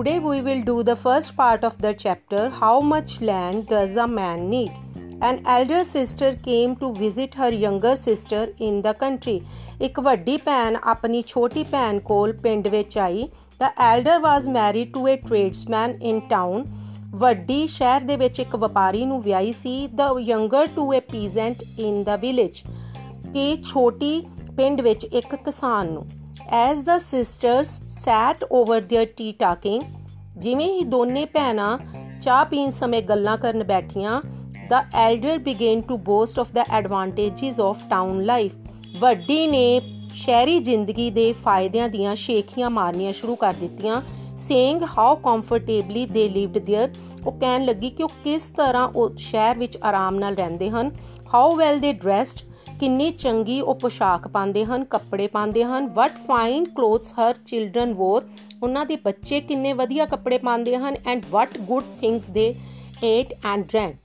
Today we will do the first part of the chapter How much land does a man need? An elder sister came to visit her younger sister in the country. ਇੱਕ ਵੱਡੀ ਭੈਣ ਆਪਣੀ ਛੋਟੀ ਭੈਣ ਕੋਲ ਪਿੰਡ ਵਿੱਚ ਆਈ. The elder was married to a tradesman in town. ਵੱਡੀ ਸ਼ਹਿਰ ਦੇ ਵਿੱਚ ਇੱਕ ਵਪਾਰੀ ਨੂੰ ਵਿਆਹੀ ਸੀ. The younger to a peasant in the village. ਤੇ ਛੋਟੀ ਪਿੰਡ ਵਿੱਚ ਇੱਕ ਕਿਸਾਨ ਨੂੰ. As the sisters sat over their tea talking, ਜਿਵੇਂ ਹੀ ਦੋਨੇ ਭੈਣਾਂ ਚਾਹ ਪੀਣ ਸਮੇਂ ਗੱਲਾਂ ਕਰਨ ਬੈਠੀਆਂ the elder began to boast of the advantages of town life ਵੱਡੀ ਨੇ ਸ਼ਹਿਰੀ ਜ਼ਿੰਦਗੀ ਦੇ ਫਾਇਦਿਆਂ ਦੀਆਂ ਸ਼ੇਖੀਆਂ ਮਾਰਨੀਆਂ ਸ਼ੁਰੂ ਕਰ ਦਿੱਤੀਆਂ saying how comfortably they lived there ਉਹ ਕਹਿਣ ਲੱਗੀ ਕਿ ਉਹ ਕਿਸ ਤਰ੍ਹਾਂ ਉਹ ਸ਼ਹਿਰ ਵਿੱਚ ਆਰਾਮ ਨਾਲ ਰਹਿੰਦੇ ਹਨ ਹਾਊ ਵੈਲ ਦੇ ਡਰੈਸਡ ਕਿੰਨੀ ਚੰਗੀ ਉਹ ਪੋਸ਼ਾਕ ਪਾਉਂਦੇ ਹਨ, ਕੱਪੜੇ ਪਾਉਂਦੇ ਹਨ what fine clothes her children wore ਉਹਨਾਂ ਦੇ ਬੱਚੇ ਕਿੰਨੇ ਵਧੀਆ ਕੱਪੜੇ ਪਾਉਂਦੇ ਹਨ and what good things they ate and drank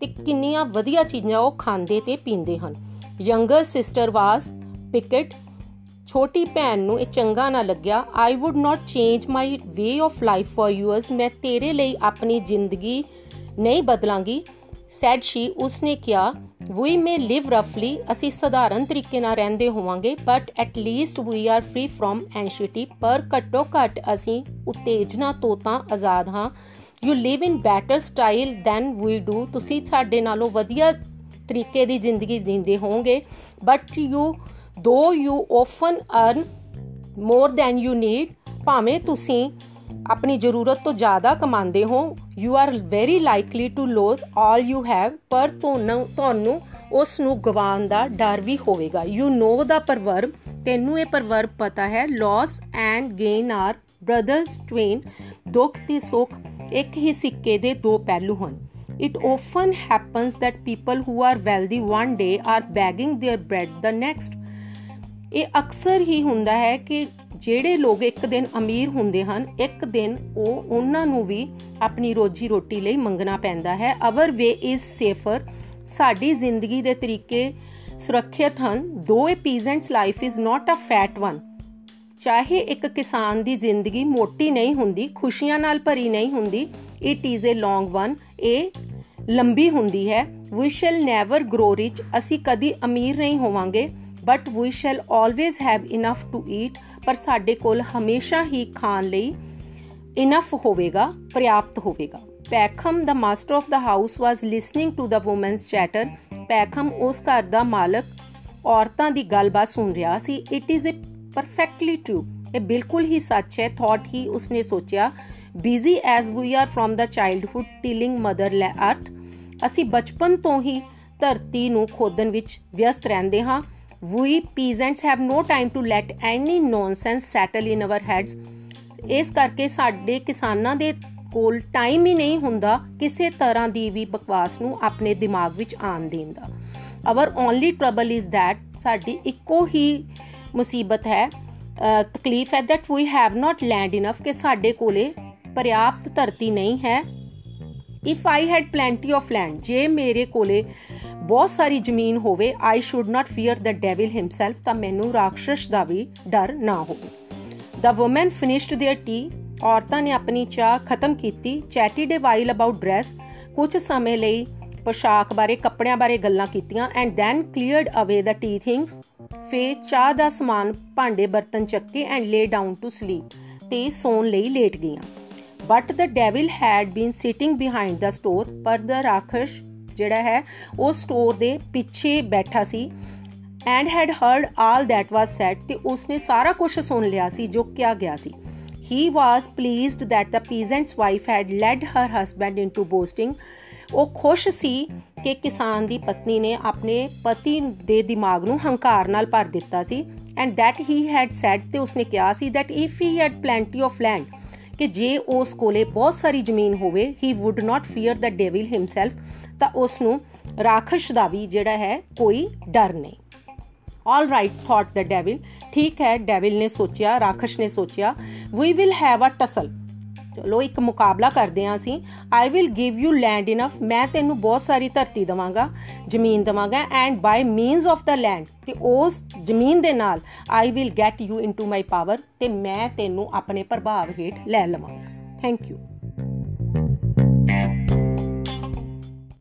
ਤੇ ਕਿੰਨੀਆਂ ਵਧੀਆ ਚੀਜ਼ਾਂ ਉਹ ਖਾਂਦੇ ਤੇ ਪੀਂਦੇ ਹਨ। ਯੰਗਰ ਸਿਸਟਰ ਵਾਸ ਪਿਕਟ ਛੋਟੀ ਭੈਣ ਨੂੰ ਇਹ ਚੰਗਾ ਨਾ ਲੱਗਿਆ I would not change my way of life for yours ਮੈਂ ਤੇਰੇ ਲਈ ਆਪਣੀ ਜ਼ਿੰਦਗੀ ਨਹੀਂ ਬਦਲਾਂਗੀ ਸੈਡ ਸ਼ੀ ਉਸਨੇ ਕਿਹਾ ਵੀ ਮੇ ਲਿਵ ਰਫਲੀ ਅਸੀਂ ਸਧਾਰਨ ਤਰੀਕੇ ਨਾਲ ਰਹਿੰਦੇ ਹੋਵਾਂਗੇ but at least we are free from anxiety ਪਰ ਘੱਟੋ ਘੱਟ ਅਸੀਂ ਉਤੇਜਨਾ ਤੋਂ ਤਾਂ ਆਜ਼ਾਦ ਹਾਂ। You live in better style than we do ਤੁਸੀਂ ਸਾਡੇ ਨਾਲੋਂ ਵਧੀਆ ਤਰੀਕੇ ਦੀ ਜ਼ਿੰਦਗੀ ਜਿੰਦੇ ਹੋਵੋਗੇ but you though you often earn more than you need ਭਾਵੇਂ ਤੁਸੀਂ ਆਪਣੀ ਜ਼ਰੂਰਤ ਤੋਂ ਜ਼ਿਆਦਾ ਕਮਾਉਂਦੇ ਹੋ you are very likely to lose all you have ਪਰ ਤੁਹਾਨੂੰ ਤੁਹਾਨੂੰ ਉਸ ਨੂੰ ਗਵਾਉਣ ਦਾ ਡਰ ਵੀ ਹੋਵੇਗਾ। ਯੂ ਨੋ ਦਾ ਪਰਵਰਬ ਤੈਨੂੰ ਇਹ ਪਰਵਰਬ ਪਤਾ ਹੈ loss and gain are brothers twain ਦੁੱਖ ਤੇ ਸੁੱਖ ਇੱਕ ਹੀ ਸਿੱਕੇ ਦੇ ਦੋ ਪਹਿਲੂ ਹਨ। it often happens that people who are wealthy one day are begging their bread the next ਇਹ ਅਕਸਰ ਹੀ ਹੁੰਦਾ ਹੈ ਕਿ ਜਿਹੜੇ ਲੋਕ ਇੱਕ ਦਿਨ ਅਮੀਰ ਹੁੰਦੇ ਹਨ, ਇੱਕ ਦਿਨ ਉਹ ਉਹਨਾਂ ਨੂੰ ਵੀ ਆਪਣੀ ਰੋਜੀ ਰੋਟੀ ਲਈ ਮੰਗਣਾ ਪੈਂਦਾ ਹੈ। Our way is safer. ਸਾਡੀ ਜ਼ਿੰਦਗੀ ਦੇ ਤਰੀਕੇ ਸੁਰੱਖਿਅਤ ਹਨ। Though a peasant's life is not a fat one ਚਾਹੇ ਇੱਕ ਕਿਸਾਨ ਦੀ ਜ਼ਿੰਦਗੀ ਮੋਟੀ ਨਹੀਂ ਹੁੰਦੀ, ਖੁਸ਼ੀਆਂ ਨਾਲ ਭਰੀ ਨਹੀਂ ਹੁੰਦੀ it is a long one ਇਹ ਲੰਬੀ ਹੁੰਦੀ ਹੈ। We shall never grow rich ਅਸੀਂ ਕਦੀ ਅਮੀਰ ਨਹੀਂ ਹੋਵਾਂਗੇ। But we shall always have enough to eat ਪਰ ਸਾਡੇ ਕੋਲ ਹਮੇਸ਼ਾ ਹੀ ਖਾਣ ਲਈ ਇਨਫ ਹੋਵੇਗਾ ਪ੍ਰਿਆਪਤ ਹੋਵੇਗਾ। Pahom the master of the house was listening to the women's chatter Pahom ਉਸ ਘਰ ਦਾ ਮਾਲਕ, ਔਰਤਾਂ ਦੀ ਗੱਲਬਾਤ ਸੁਣ ਰਿਹਾ ਸੀ। It is a perfectly true ਇਹ ਬਿਲਕੁਲ ਹੀ ਸੱਚ ਹੈ। ਥਾਟ ਹੀ ਉਸਨੇ ਸੋਚਿਆ। Busy as we are from the childhood tilling mother earth ਅਸੀਂ ਬਚਪਨ ਤੋਂ ਹੀ ਧਰਤੀ ਨੂੰ ਖੋਦਣ ਵਿੱਚ ਵਿਅਸਤ ਰਹਿੰਦੇ ਹਾਂ। We peasants have no time to let any nonsense settle in our heads. ਇਸ ਕਰਕੇ ਸਾਡੇ ਕਿਸਾਨਾਂ ਦੇ ਕੋਲ ਟਾਈਮ ਹੀ ਨਹੀਂ ਹੁੰਦਾ ਕਿਸੇ ਤਰ੍ਹਾਂ ਦੀ ਵੀ ਬਕਵਾਸ ਨੂੰ ਆਪਣੇ ਦਿਮਾਗ ਵਿੱਚ ਆਣ ਦੇਣ ਦਾ। Our only trouble is that ਸਾਡੀ ਇੱਕੋ ਹੀ ਮੁਸੀਬਤ ਹੈ ਤਕਲੀਫ ਹੈ that we have not land enough ਕਿ ਸਾਡੇ ਕੋਲੇ ਪਰਿਆਪਤ ਧਰਤੀ ਨਹੀਂ ਹੈ। if I had plenty of land ਜੇ ਮੇਰੇ ਕੋਲੇ ਬਹੁਤ ਸਾਰੀ ਜ਼ਮੀਨ ਹੋਵੇ I should not fear the devil himself ਤਾਂ ਮੈਨੂੰ ਰਾਖਸ਼ ਦਾ ਵੀ ਡਰ ਨਾ ਹੋਵੇ the woman finished their tea ਔਰਤਾਂ ਨੇ ਆਪਣੀ ਚਾਹ ਖਤਮ ਕੀਤੀ ਚੈਟੀਡ ਵਾਈਲ ਅਬਾਊਟ ਡਰੈਸ ਕੁਝ ਸਮੇਂ ਲਈ ਪੋਸ਼ਾਕ ਬਾਰੇ ਕੱਪੜਿਆਂ ਬਾਰੇ ਗੱਲਾਂ ਕੀਤੀਆਂ ਐਂਡ ਦੈਨ ਕਲੀਅਰਡ ਅਵੇ ਦ ਟੀ ਥਿੰਗਸ ਫੇ ਚਾਹ ਦਾ ਸਮਾਨ ਭਾਂਡੇ ਬਰਤਨ ਚੱਕੇ ਐਂਡ ਲੇ ਡਾਊਨ ਟੂ ਸਲੀਪ ਤੇ ਸੌਣ ਲਈ ਲੇਟ ਗਈਆਂ But the devil had been sitting behind the stove ਪਰ ਦ ਰਾਖਸ਼ ਜਿਹੜਾ ਹੈ, ਉਹ ਸਟੋਰ ਦੇ ਪਿੱਛੇ ਬੈਠਾ ਸੀ and had heard all that was said ਤੇ ਉਸਨੇ ਸਾਰਾ ਕੁਝ ਸੁਣ ਲਿਆ ਸੀ ਜੋ ਕਿਹਾ ਗਿਆ ਸੀ। He was pleased that the peasant's wife had led her husband into boasting ਉਹ ਖੁਸ਼ ਸੀ ਕਿ ਕਿਸਾਨ ਦੀ ਪਤਨੀ ਨੇ ਆਪਣੇ ਪਤੀ ਦੇ ਦਿਮਾਗ ਨੂੰ ਹੰਕਾਰ ਨਾਲ ਭਰ ਦਿੱਤਾ ਸੀ। And that he had said ਤੇ ਉਸਨੇ ਕਿਹਾ ਸੀ that if he had plenty of land ਕਿ ਜੇ ਉਸ ਕੋਲੇ ਬਹੁਤ ਸਾਰੀ ਜ਼ਮੀਨ ਹੋਵੇ he would not fear the devil himself ਤਾਂ ਉਸ ਨੂੰ ਰਾਖਸ਼ ਦਾ ਵੀ ਜਿਹੜਾ ਹੈ ਕੋਈ ਡਰ ਨਹੀਂ। All right thought the devil ਠੀਕ ਹੈ ਡੈਵਿਲ ਨੇ ਸੋਚਿਆ, ਰਾਖਸ਼ ਨੇ ਸੋਚਿਆ। We will have a tussle ਚਲੋ, ਇੱਕ ਮੁਕਾਬਲਾ ਕਰਦੇ ਆਂ ਅਸੀਂ। I will give you land enough ਮੈਂ ਤੈਨੂੰ ਬਹੁਤ ਸਾਰੀ ਧਰਤੀ ਦਵਾਂਗਾ, ਜ਼ਮੀਨ ਦਵਾਂਗਾ and by means of the land ਤੇ ਉਸ ਜ਼ਮੀਨ ਦੇ ਨਾਲ I will get you into my power ਤੇ ਮੈਂ ਤੈਨੂੰ ਆਪਣੇ ਪ੍ਰਭਾਵ ਹੇਠ ਲੈ ਲਵਾਂਗਾ। Thank you